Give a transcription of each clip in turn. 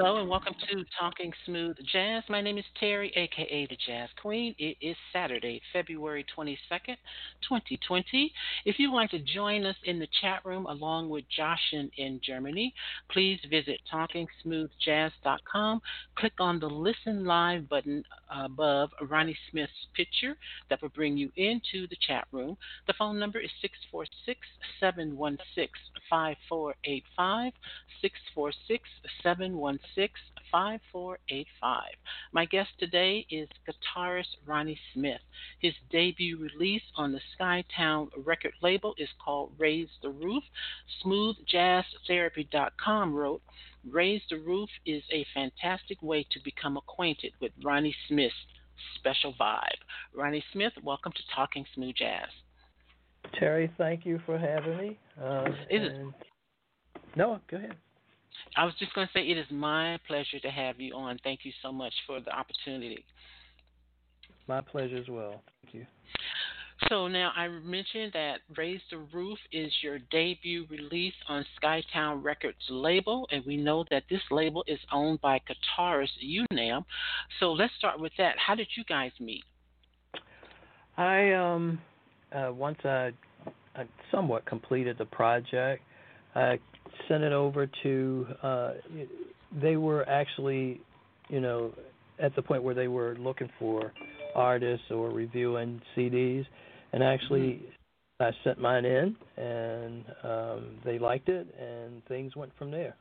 Hello and welcome to Talking Smooth Jazz. My name is Terry, aka the Jazz Queen. It is Saturday, February 22nd, 2020. If you'd like to join us in the chat room along with Joshin in Germany, please visit talkingsmoothjazz.com. Click on the Listen Live button above Ronny Smith's picture that will bring you into the chat room. The phone number is 646 716 5485. 646 716 5485. My guest today is guitarist Ronny Smith. His debut release on the Skytown record label is called Raise the Roof. SmoothJazzTherapy.com wrote, Raise the Roof is a fantastic way to become acquainted with Ronny Smith's special vibe. Ronny Smith, welcome to Talking Smooth Jazz. Terry, thank you for having me. Uh, is it? No, go ahead. I was just going to say it is my pleasure to have you on. Thank you so much for the opportunity. My pleasure as well. Thank you. So now I mentioned that Raise the Roof is your debut release on Skytown Records label, and we know that this label is owned by guitarist U-Nam. So let's start with that. How did you guys meet? I um uh, once I, I somewhat completed the project, I sent it over to. Uh, they were actually, you know, at the point where they were looking for artists or reviewing CDs, and actually. Mm-hmm. I sent mine in, and um, they liked it, and things went from there.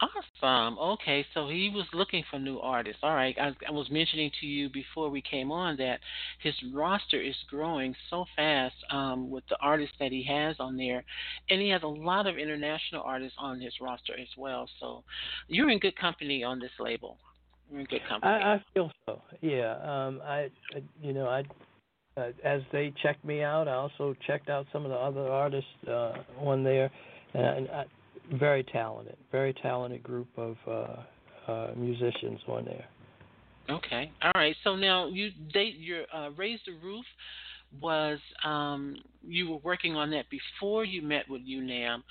Awesome. Okay, so he was looking for new artists. All right, I, I, was mentioning to you before we came on that his roster is growing so fast um, with the artists that he has on there, and he has a lot of international artists on his roster as well. So you're in good company on this label. You're in good company. I, I feel so. Yeah. Um, I, I, you know, I. Uh, as they checked me out, I also checked out some of the other artists uh, on there, and I, very talented, very talented group of uh, uh, musicians on there. Okay, all right. So now you date your uh, raise the roof was um, you were working on that before you met with U-Nam.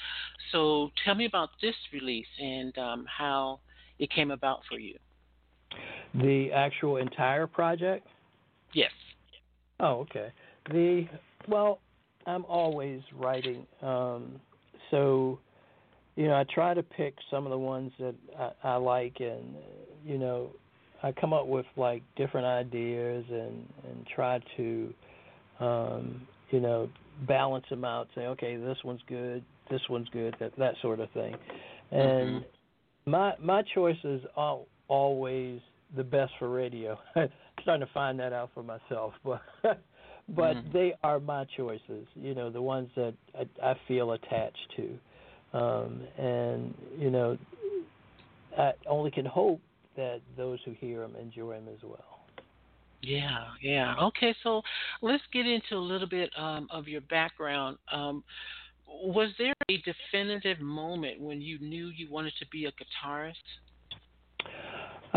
So tell me about this release and um, how it came about for you. The actual entire project. Yes. Oh, okay. The well, I'm always writing, um, so you know, I try to pick some of the ones that I, I like, and you know, I come up with like different ideas and and try to, um, you know, balance them out. Say, okay, this one's good, this one's good, that that sort of thing. And mm-hmm. my my choices are always the best for radio. I'm starting to find that out for myself, but but mm-hmm. they are my choices. You know, the ones that I, I feel attached to. Um, and you know, I only can hope that those who hear them enjoy them as well. Yeah, yeah. Okay, so let's get into a little bit um, of your background. Um, was there a definitive moment when you knew you wanted to be a guitarist?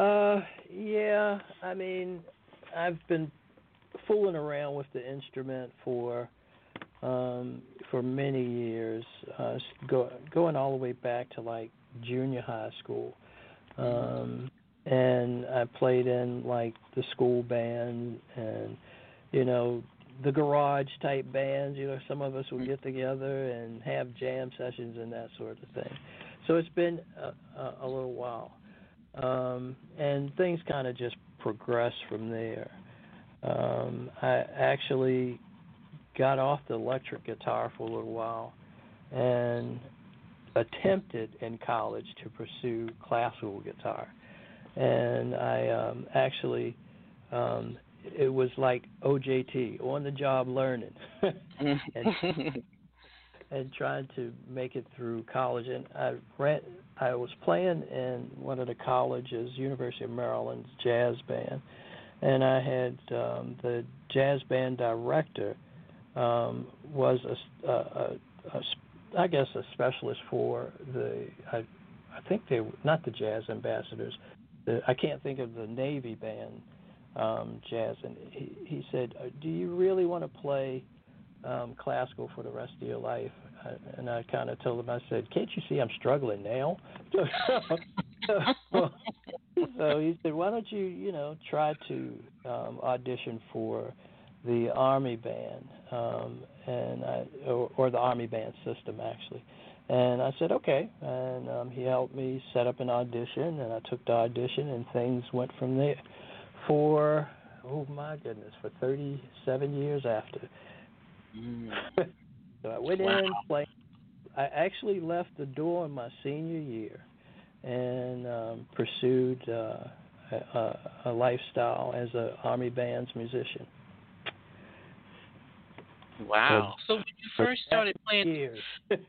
Uh, yeah. I mean, I've been fooling around with the instrument for um, for many years, uh, go, going all the way back to like junior high school. Um, and I played in like the school band and, you know, the garage type bands. You know, some of us would get together and have jam sessions and that sort of thing. So it's been a, a, a little while. Um, and things kind of just progressed from there. Um, I actually got off the electric guitar for a little while and attempted in college to pursue classical guitar. And I um, actually, um, it was like OJT, on the job learning, and, and trying to make it through college. And I ran, I was playing in one of the colleges, University of Maryland's jazz band, and I had um, the jazz band director um, was a, a, a, a, I guess a specialist for the I, I think they were not the jazz ambassadors. I can't think of the Navy band um, jazz, and he, he said, uh, "Do you really want to play um, classical for the rest of your life?" and I kind of told him, I said, "Can't you see I'm struggling now?" so, so he said, "Why don't you, you know, try to um, audition for the Army band um, and I, or, or the Army band system actually?" And I said, "Okay." And um, he helped me set up an audition, and I took the audition, and things went from there. For oh my goodness, for 37 years after. Mm. so I went wow. in, played. I actually left the door in my senior year and um, pursued uh, a, a lifestyle as an army band's musician. Wow! So, so when you first started playing, years.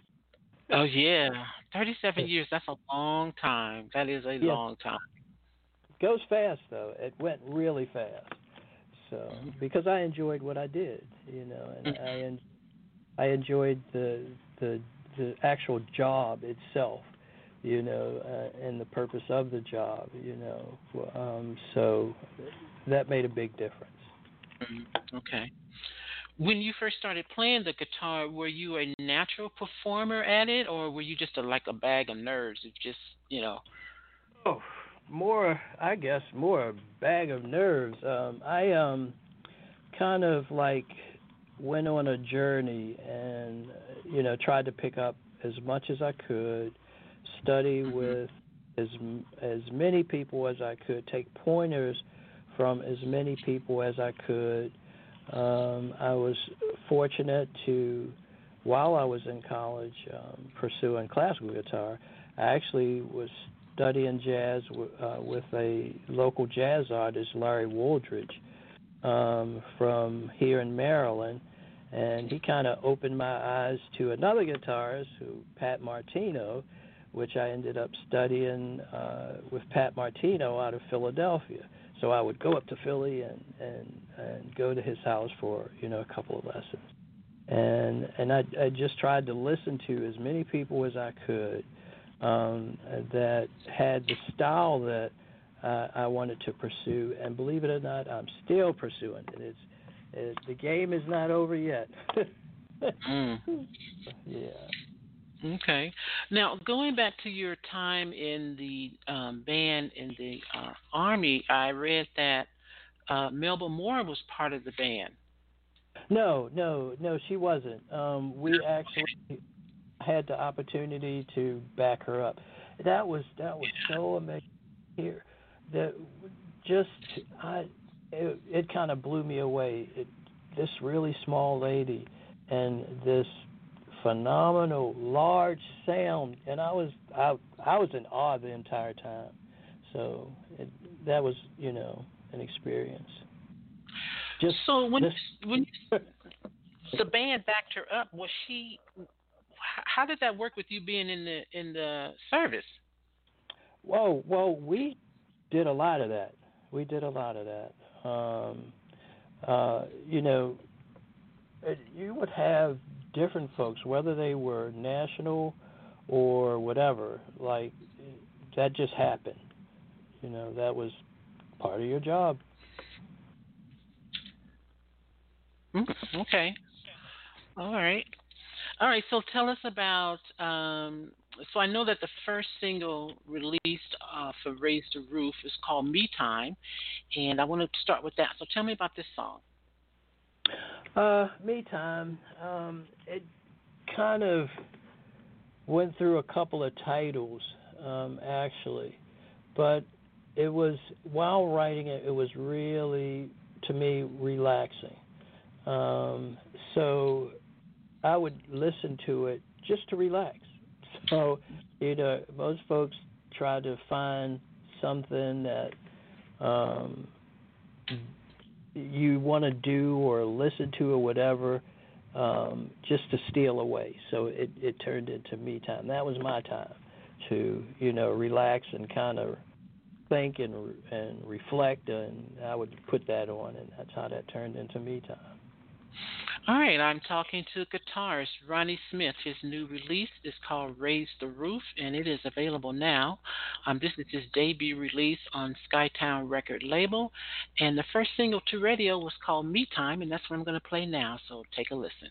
oh yeah, thirty-seven years. That's a long time. That is a yeah. long time. It goes fast though. It went really fast. So because I enjoyed what I did, you know, and mm-hmm. I en- I enjoyed the the the actual job itself you know, uh, and the purpose of the job, you know. Um, so that made a big difference. Mm-hmm. Okay. When you first started playing the guitar, were you a natural performer at it, or were you just a, like a bag of nerves? It just, you know. Oh, more, I guess, more a bag of nerves. Um, I um, kind of like went on a journey and, you know, tried to pick up as much as I could study mm-hmm. with as as many people as I could, take pointers from as many people as I could. Um, I was fortunate to, while I was in college, um, pursuing classical guitar. I actually was studying jazz uh, with a local jazz artist, Larry Wooldridge, um, from here in Maryland, and he kind of opened my eyes to another guitarist, who Pat Martino, which I ended up studying uh, with Pat Martino out of Philadelphia. So I would go up to Philly and and and go to his house for you know a couple of lessons, and and I I just tried to listen to as many people as I could um, that had the style that uh, I wanted to pursue, and believe it or not, I'm still pursuing it. It's it, the game is not over yet. mm. Yeah. Okay. Now, going back to your time in the um, band in the uh, Army, I read that uh, Melba Moore was part of the band. No, no, no, she wasn't. Um, we actually had the opportunity to back her up. That was that was so amazing here. That just I it, it kind of blew me away. It, this really small lady and this phenomenal, large sound, and I was I I was in awe the entire time. So it, that was you know an experience. Just so when this, when the band backed her up, was she? How did that work with you being in the in the service? Well, well, we did a lot of that. We did a lot of that. Um, uh, you know, you would have different folks, whether they were national or whatever. Like that just happened. You know, that was part of your job. Mm, okay. All right. All right. So tell us about. Um, so I know that the first single released uh, for Raise the Roof is called Me Time, and I want to start with that. So tell me about this song. Uh, me time. Um, it kind of went through a couple of titles, um, actually, but it was while writing it, it was really to me relaxing. Um, so I would listen to it just to relax. So you know, most folks try to find something that um, you want to do or listen to or whatever um, just to steal away. So it, it turned into me time. That was my time to, you know, relax and kind of think and and reflect, and I would put that on, and that's how that turned into me time. All right, I'm talking to guitarist Ronny Smith. His new release is called Raise the Roof, and it is available now. Um, this is his debut release on Skytown record label, and the first single to radio was called Me Time, and that's what I'm going to play now. So take a listen.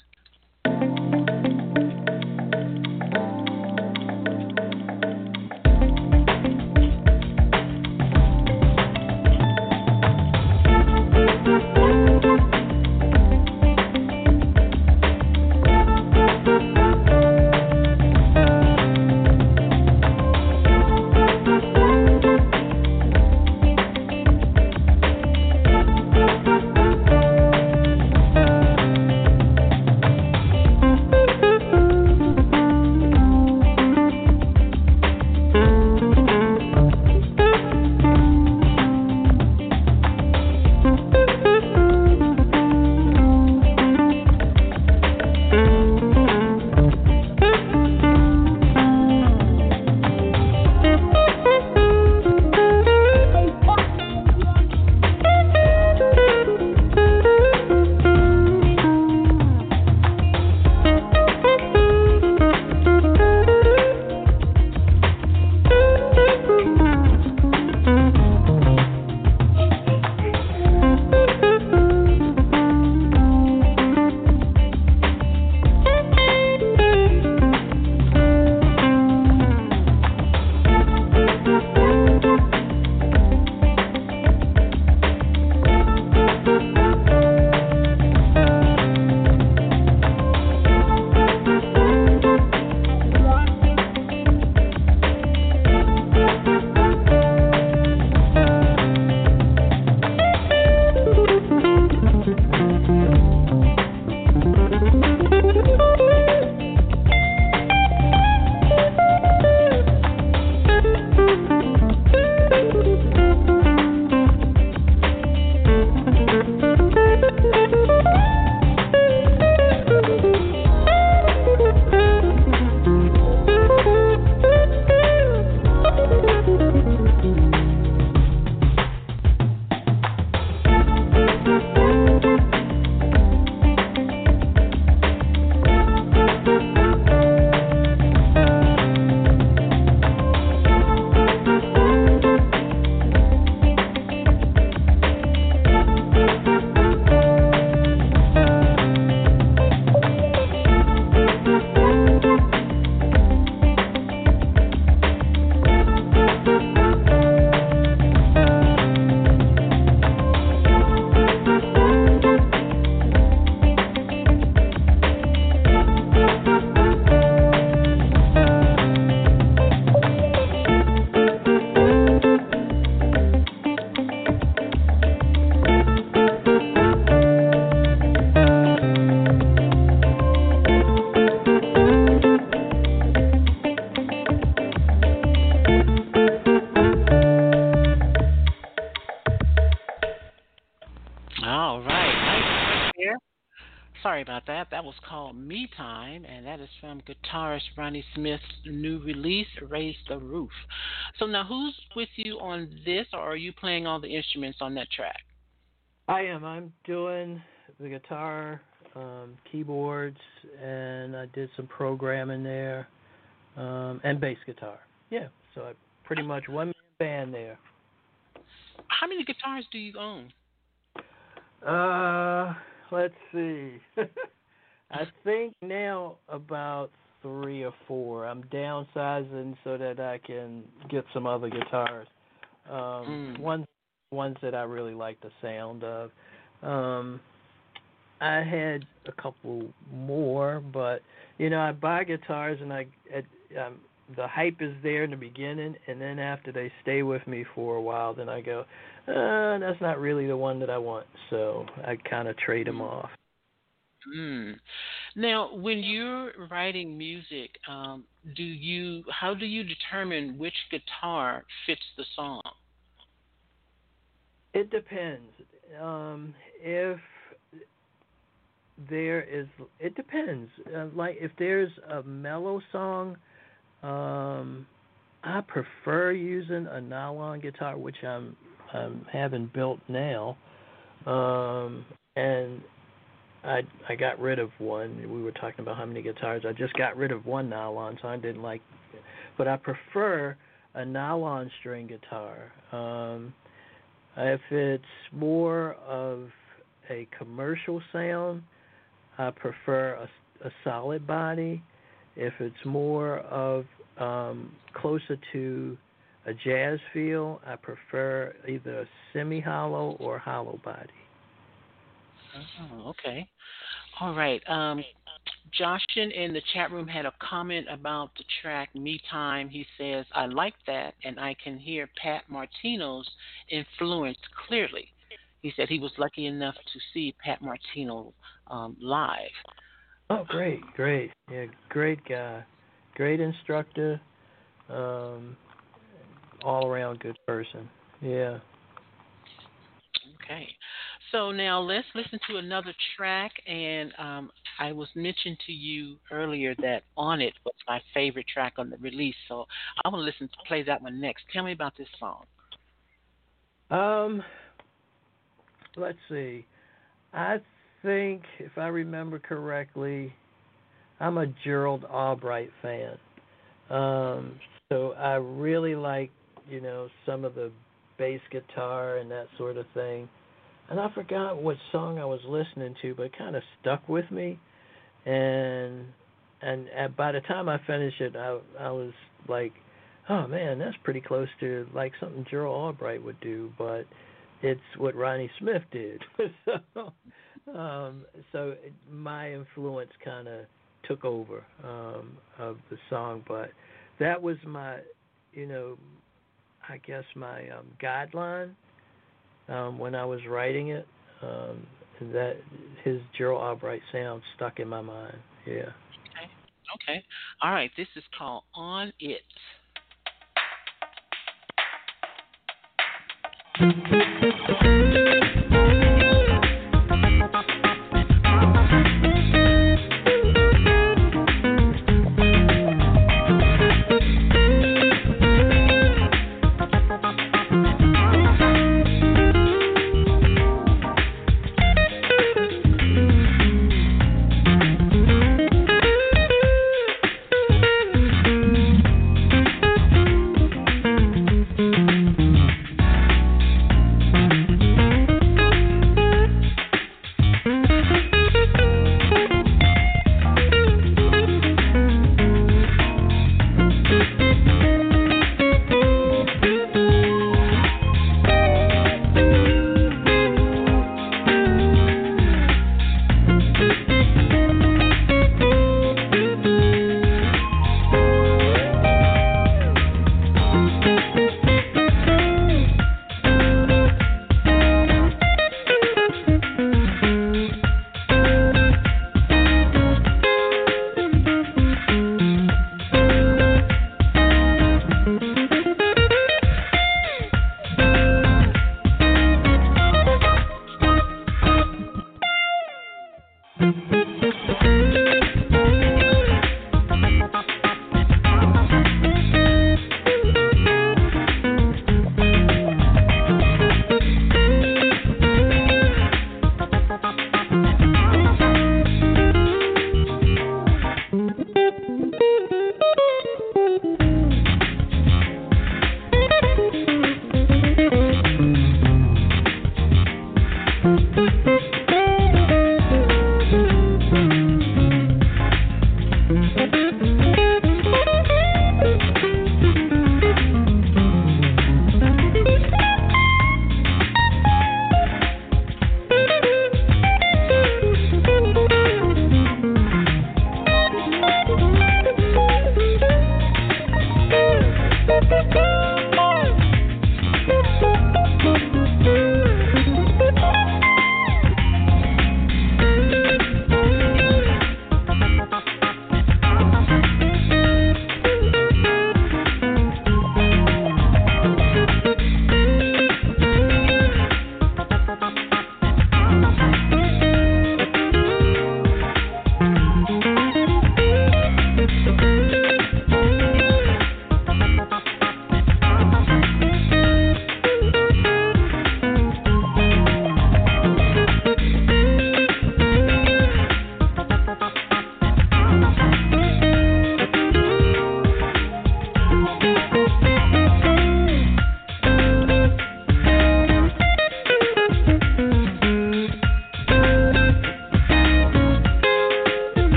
Me Time, and that is from guitarist Ronny Smith's new release, Raise the Roof. So now, who's with you on this, or are you playing all the instruments on that track? I am. I'm doing the guitar, um, keyboards, and I did some programming there, um, and bass guitar. Yeah, so I pretty much one man band there. How many guitars do you own? Uh, let's see. I think now about three or four. I'm downsizing so that I can get some other guitars. Um, mm. Ones ones that I really like the sound of. Um, I had a couple more, but you know I buy guitars and I, I um, the hype is there in the beginning, and then after they stay with me for a while, then I go, uh, that's not really the one that I want. So I kind of trade them off. Mm. Now, when you're writing music, um, do you how do you determine which guitar fits the song? It depends. Um, if there is, it depends. Uh, like if there's a mellow song, um, I prefer using a nylon guitar, which I'm I'm having built now, um, and I I got rid of one. We were talking about how many guitars. I just got rid of one nylon, so I didn't like. But I prefer a nylon string guitar. Um, if it's more of a commercial sound, I prefer a, a solid body. If it's more of um, closer to a jazz feel, I prefer either a semi hollow or hollow body. Oh, okay. All right. Um, Joshin in the chat room had a comment about the track Me Time. He says, I like that, and I can hear Pat Martino's influence clearly. He said he was lucky enough to see Pat Martino um, live. Oh, great, great. Yeah, great guy. Great instructor. Um, all around good person. Yeah. Okay. So now let's listen to another track. And um, I was mentioned to you earlier that On It was my favorite track on the release. So I want to listen to play that one next. Tell me about this song. Um, let's see. I think, if I remember correctly, I'm a Gerald Albright fan. Um, so I really like, you know, some of the bass guitar and that sort of thing. And I forgot what song I was listening to, but it kind of stuck with me, and and at, by the time I finished it, I I was like, oh man, that's pretty close to like something Gerald Albright would do, but it's what Ronny Smith did. so, um, so my influence kind of took over um, of the song, but that was my, you know, I guess my um, guideline um, when I was writing it. Um, that his Gerald Albright sound stuck in my mind. Yeah. Okay. Okay. All right. This is called On It.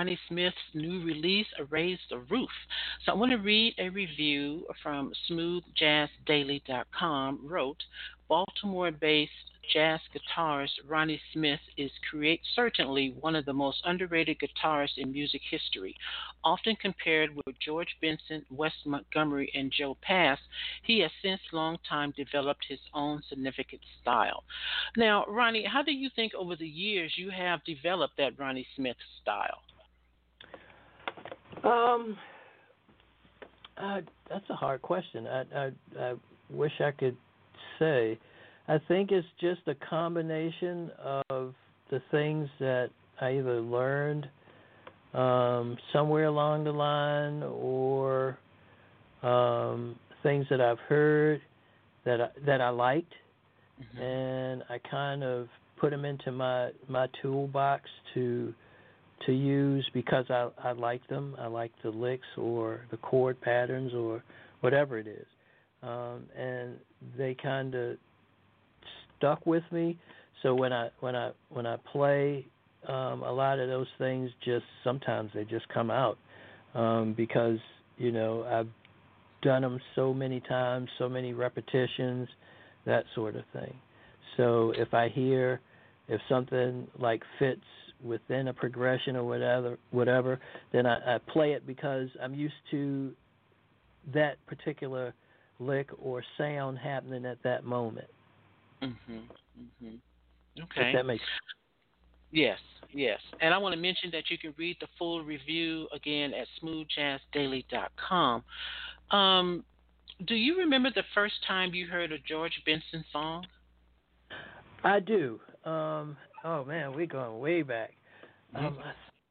Ronny Smith's new release, Raise the Roof. So I want to read a review from smoothjazzdaily.com wrote, Baltimore-based jazz guitarist Ronny Smith is create certainly one of the most underrated guitarists in music history. Often compared with George Benson, Wes Montgomery, and Joe Pass, he has since long time developed his own significant style. Now, Ronny, how do you think over the years you have developed that Ronny Smith style? Um, uh, that's a hard question. I, I I wish I could say. I think it's just a combination of the things that I either learned um, somewhere along the line or um, things that I've heard that I, that I liked, mm-hmm. and I kind of put them into my my toolbox to to use because I I like them. I like the licks or the chord patterns or whatever it is, um, and they kind of stuck with me. So when I when I when I play, um, a lot of those things just sometimes they just come out um, because you know I've done them so many times, so many repetitions, that sort of thing. So if I hear if something like fits within a progression or whatever, whatever, then I, I play it because I'm used to that particular lick or sound happening at that moment. Mhm. Mhm. Okay. If that makes Yes, yes. And I want to mention that you can read the full review again at smoothjazzdaily.com. Um, do you remember the first time you heard a George Benson song? I do. Um, oh man, we're going way back. Um,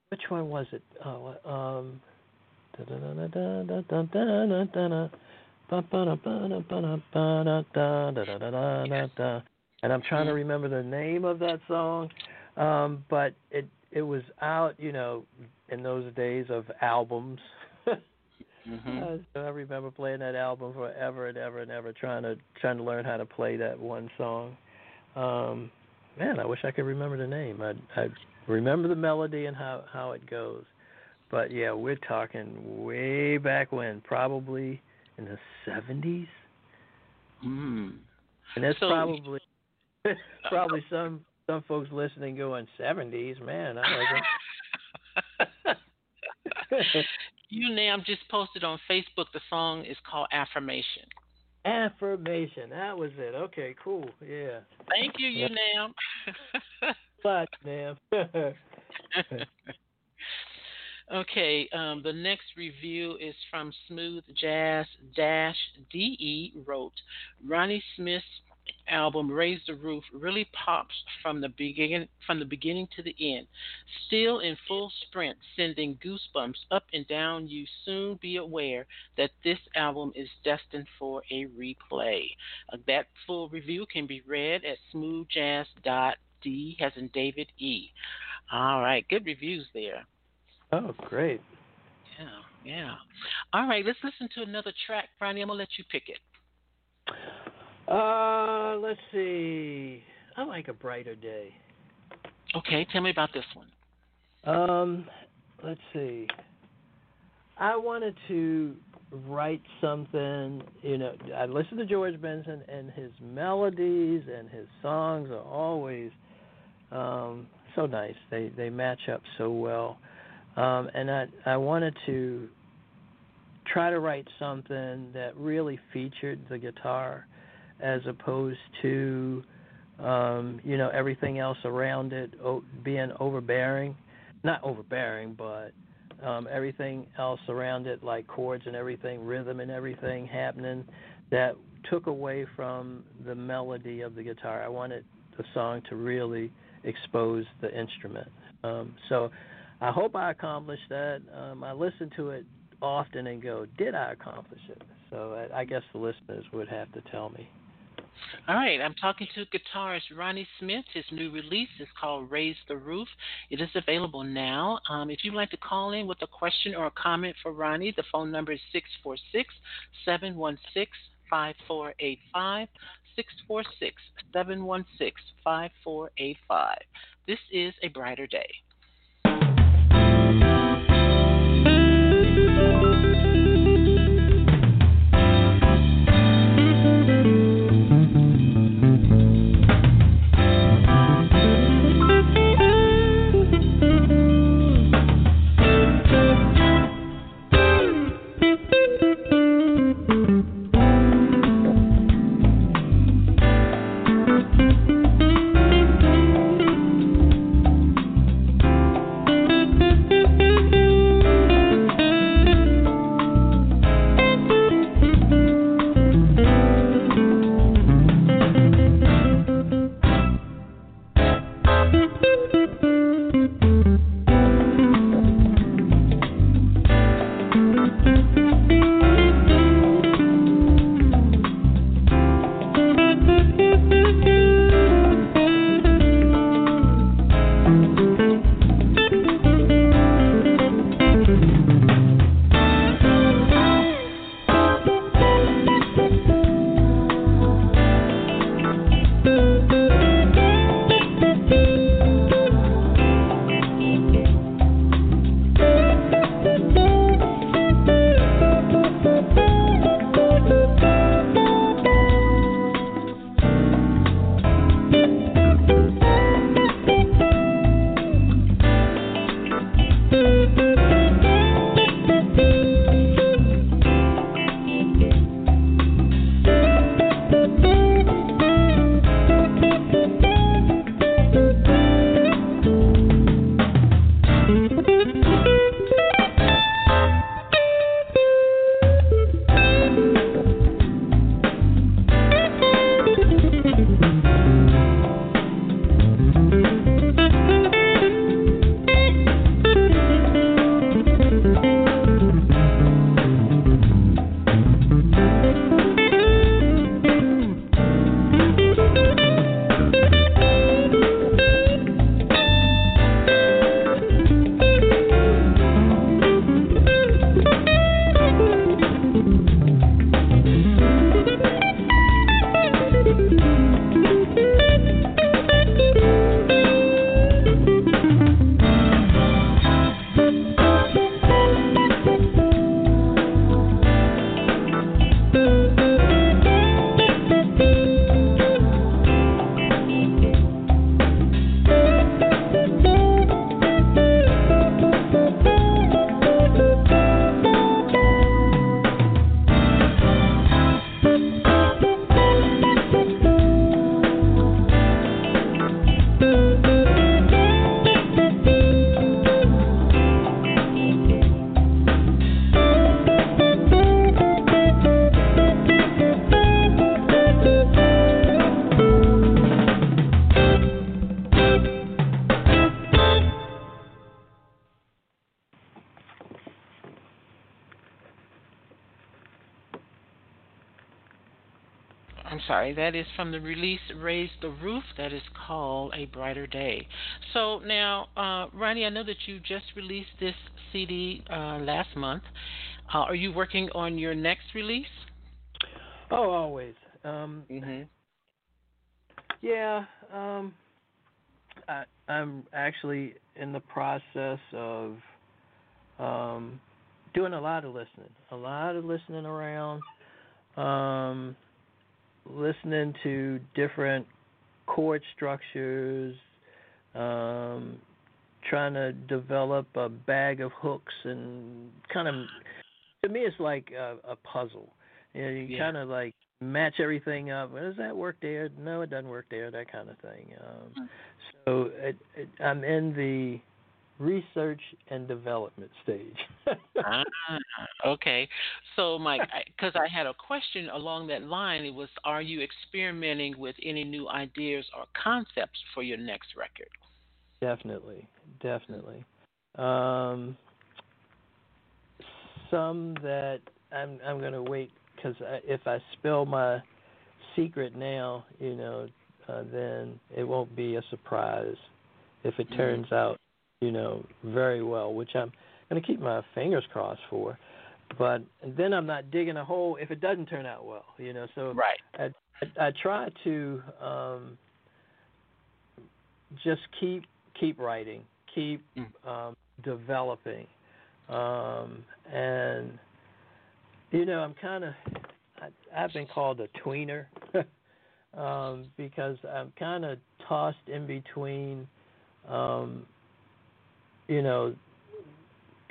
which one was it? Oh, um, and I'm trying to remember the name of that song, um, but it it was out, you know, in those days of albums. mm-hmm. I remember playing that album forever and ever and ever, trying to trying to learn how to play that one song. Um, man, I wish I could remember the name. I I remember the melody and how how it goes. But yeah, we're talking way back when, probably in the seventies. Mm. And that's so, probably probably some some folks listening going seventies, man. I wasn't. you now just posted on Facebook. The song is called Affirmation. Affirmation. That was it. Okay, cool. Yeah. Thank you, you now. But now. Okay, um, the next review is from Smooth Jazz Dash DE wrote Ronny Smith's album Raise the Roof really pops from the beginning from the beginning to the end. Still in full sprint, sending goosebumps up and down, you soon be aware that this album is destined for a replay. Uh, that full review can be read at smoothjazz.d as in David E. All right, good reviews there. Oh, great. Yeah, yeah. All right, let's listen to another track. Ronny, I'm going to let you pick it. Uh, let's see. I like A Brighter Day. Okay, tell me about this one. Um, let's see. I wanted to write something, you know, I listen to George Benson and his melodies and his songs are always um so nice. They they match up so well. Um, and I, I wanted to try to write something that really featured the guitar as opposed to um, you know everything else around it being overbearing not overbearing but um, everything else around it like chords and everything rhythm and everything happening that took away from the melody of the guitar i wanted the song to really expose the instrument um, so I hope I accomplished that. Um, I listen to it often and go, did I accomplish it? So I, I guess the listeners would have to tell me. All right, I'm talking to guitarist Ronny Smith. His new release is called Raise the Roof. It is available now. Um, if you'd like to call in with a question or a comment for Ronny, the phone number is 646 716 5485. 646 716 5485. This is a brighter day. Sorry, that is from the release Raise the Roof. That is called A Brighter Day. So now, uh, Ronny, I know that you just released this CD uh, last month. Uh, are you working on your next release? Oh, always. Um, mm-hmm. Yeah, um, I, I'm actually in the process of um, doing a lot of listening, a lot of listening around. Um, listening to different chord structures, um, trying to develop a bag of hooks and kind of to me it's like a, a puzzle. You, know, you yeah. kind of like match everything up. Does that work there? No, it doesn't work there. That kind of thing. Um, hmm. so it, it, I'm in the research and development stage. ah, okay. So, Mike, because I, I, had a question along that line, it was Are you experimenting with any new ideas or concepts for your next record? Definitely. Definitely. Um, some that I'm, I'm going to wait because if I spill my secret now, you know, uh, then it won't be a surprise if it mm-hmm. turns mm-hmm. out you know, very well, which I'm going to keep my fingers crossed for. But then I'm not digging a hole if it doesn't turn out well, you know. So right. I, I, I try to um, just keep keep writing, keep Mm. um, developing, um, and you know, I'm kind of I've been called a tweener um, because I'm kind of tossed in between, um, you know,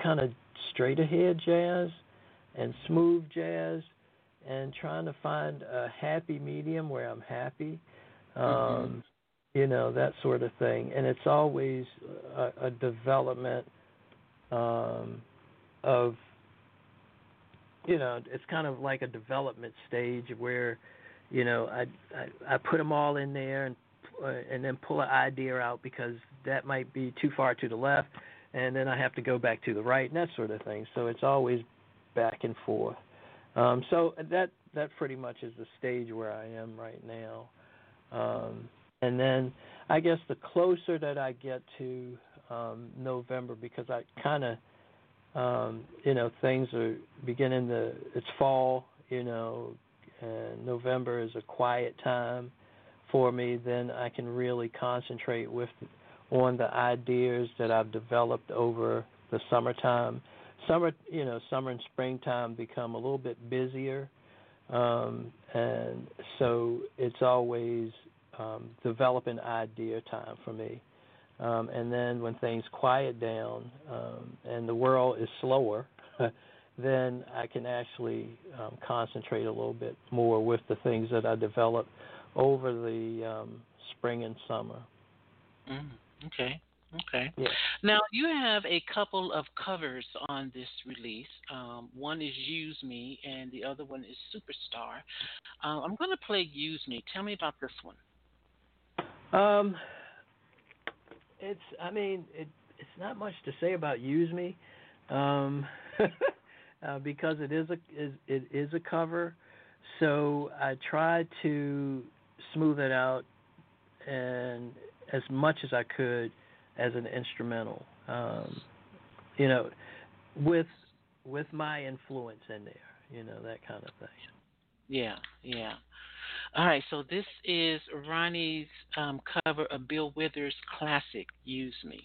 kind of straight ahead jazz and smooth jazz, and trying to find a happy medium where I'm happy. Um, Mhm. You know that sort of thing, and it's always a, a development um, of you know, it's kind of like a development stage where, you know, I I, I put them all in there and uh, and then pull an idea out because that might be too far to the left, and then I have to go back to the right and that sort of thing. So it's always back and forth. Um, so that that pretty much is the stage where I am right now. Um, and then I guess the closer that I get to um, November, because I kind of um, you know, things are beginning to, it's fall, you know, and November is a quiet time for me, then I can really concentrate with on the ideas that I've developed over the summertime. Summer, you know, summer and springtime become a little bit busier, um, and so it's always um, developing idea time for me. Um, and then when things quiet down um, and the world is slower, then I can actually um, concentrate a little bit more with the things that I develop over the um, spring and summer. Mm, okay. Okay. Yeah. Now you have a couple of covers on this release. Um, one is "Use Me" and the other one is "Superstar." Uh, I'm going to play "Use Me." Tell me about this one. Um, it's I mean it it's not much to say about Use Me, um, uh, because it is a is, it is a cover, so I tried to smooth it out and as much as I could as an instrumental, um, you know, with with my influence in there, you know that kind of thing. Yeah, yeah. All right, so this is Ronny's um, cover of Bill Withers' classic "Use Me."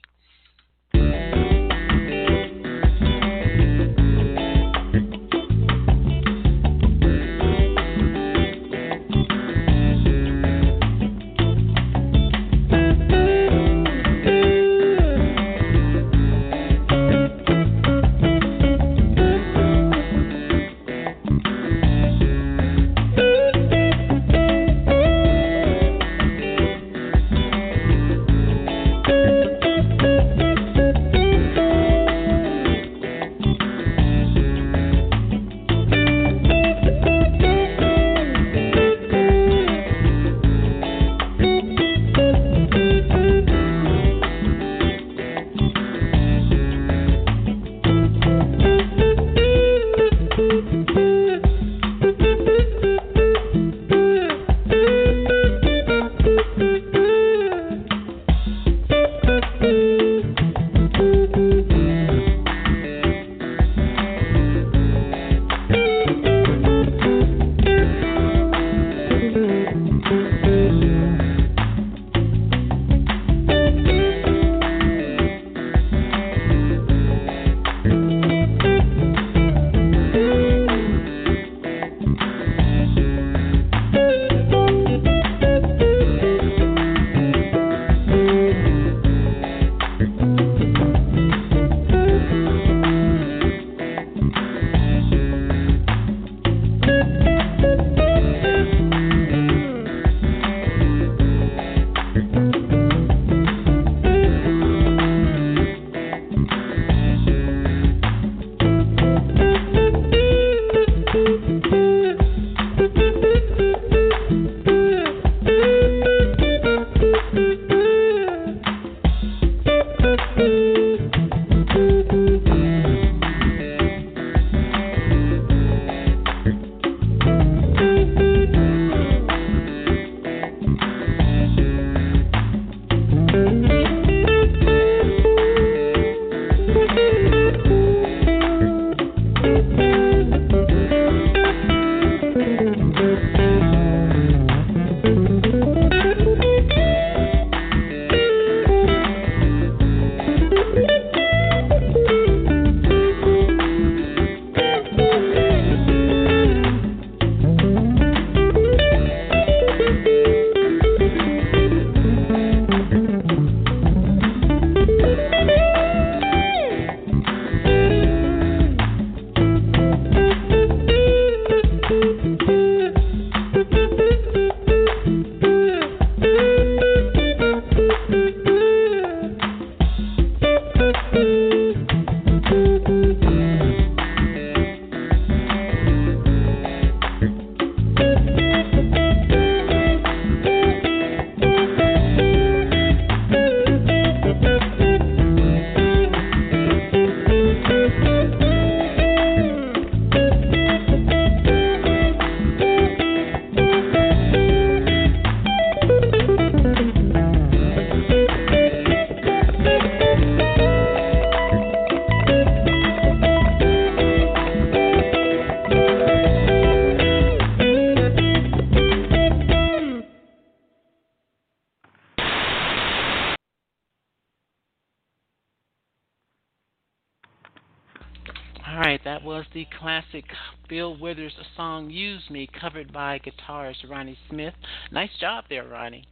Me, covered by guitarist Ronny Smith. Nice job there, Ronny.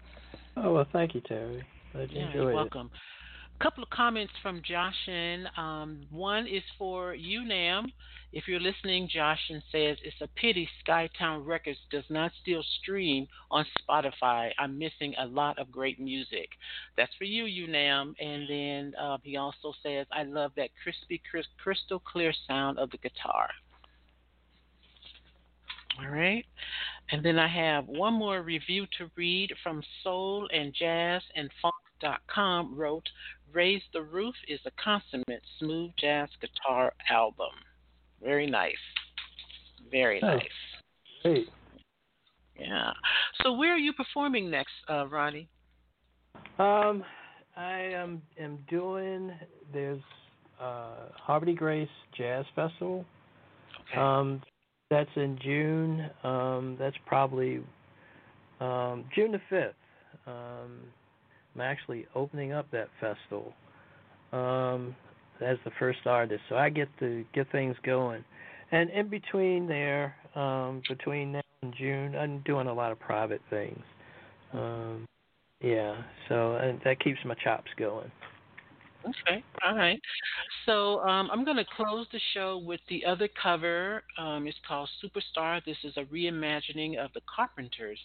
Oh, well, thank you, Terry. I yeah, you're welcome. A couple of comments from Joshin. Um, one is for you, Nam. If you're listening, Joshin says, It's a pity Skytown Records does not still stream on Spotify. I'm missing a lot of great music. That's for you, U-Nam. And then uh, he also says, I love that crispy, crystal clear sound of the guitar. All right. And then I have one more review to read from Soul and Jazz and Funk.com wrote, Raise the Roof is a consummate smooth jazz guitar album. Very nice. Very Oh, nice. Great. Yeah. So where are you performing next, uh, Ronny? Um, I am am doing. There's uh, Harmony Grace Jazz Festival. Okay. Um, that's in June. Um, that's probably um, June the fifth. Um, I'm actually opening up that festival um, as the first artist, so I get to get things going. And in between there, um, between now and June, I'm doing a lot of private things. Um, yeah, so and that keeps my chops going. Okay, all right. So um, I'm going to close the show with the other cover. Um, it's called Superstar. This is a reimagining of the Carpenters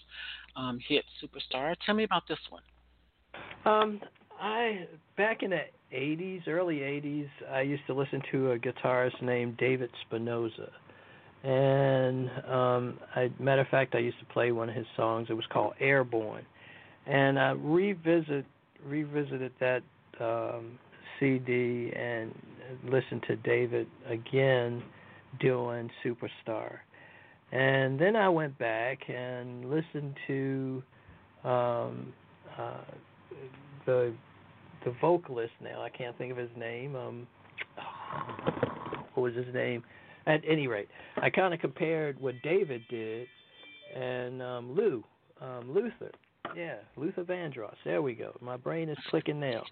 um, hit Superstar. Tell me about this one. Um, I back in the '80s, early '80s, I used to listen to a guitarist named David Spinozza, and um, I, matter of fact, I used to play one of his songs. It was called Airborne, and I revisit revisited that um, CD and listened to David again doing Superstar, and then I went back and listened to. Um, uh, the the vocalist now. I can't think of his name. Um, what was his name? At any rate, I kind of compared what David did and um, Lou um, Luther. Yeah, Luther Vandross. There we go. My brain is clicking now.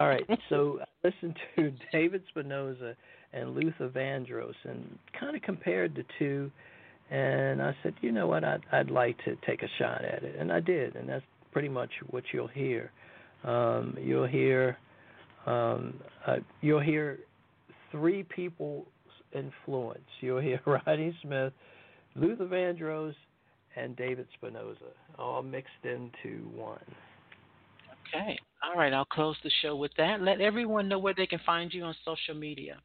All right, so I listened to David Spinozza and Luther Vandross and kind of compared the two. And I said, you know what, I'd, I'd like to take a shot at it, and I did, and that's pretty much what you'll hear. Um, you'll hear um, uh, you'll hear three people's influence. You'll hear Rodney Smith, Luther Vandross, and David Spinozza, all mixed into one. Okay. All right. I'll close the show with that. Let everyone know where they can find you on social media.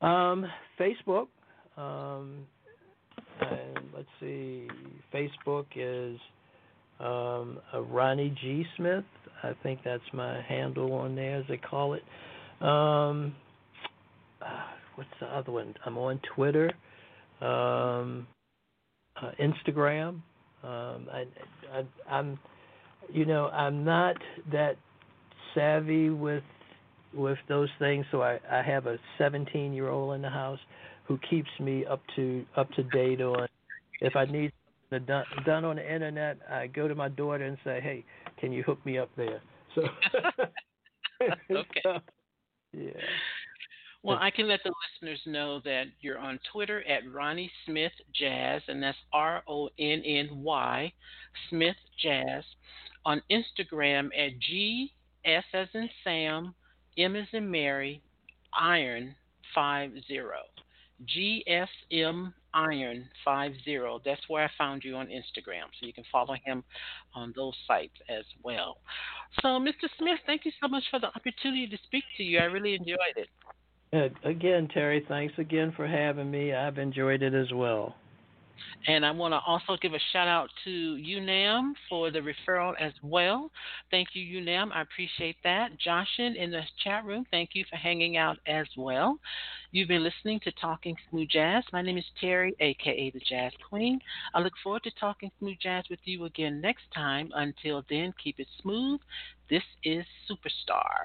Um, Facebook. Um, let's see. Facebook is um, Ronny G. Smith. I think that's my handle on there, as they call it. Um, uh, what's the other one? I'm on Twitter, um, uh, Instagram. Um, I, I, I'm, you know, I'm not that savvy with with those things. So I, I have a 17 year old in the house who keeps me up to up to date on if I need something done, done on the internet. I go to my daughter and say, "Hey, can you hook me up there?" So, Okay. so, yeah. Well, I can let the listeners know that you're on Twitter at Ronny Smith Jazz, and that's R O N N Y Smith Jazz. On Instagram at G S as in Sam, M as in Mary, Iron five zero. GSM Iron five zero. That's where I found you on Instagram, so you can follow him on those sites as well. So, Mr. Smith, thank you so much for the opportunity to speak to you. I really enjoyed it. Uh, again, Terry, thanks again for having me. I've enjoyed it as well. And I want to also give a shout out to U-Nam for the referral as well. Thank you, U-Nam. I appreciate that. Joshin in the chat room, thank you for hanging out as well. You've been listening to Talking Smooth Jazz. My name is Terry, aka the Jazz Queen. I look forward to talking smooth jazz with you again next time. Until then, keep it smooth. This is Superstar.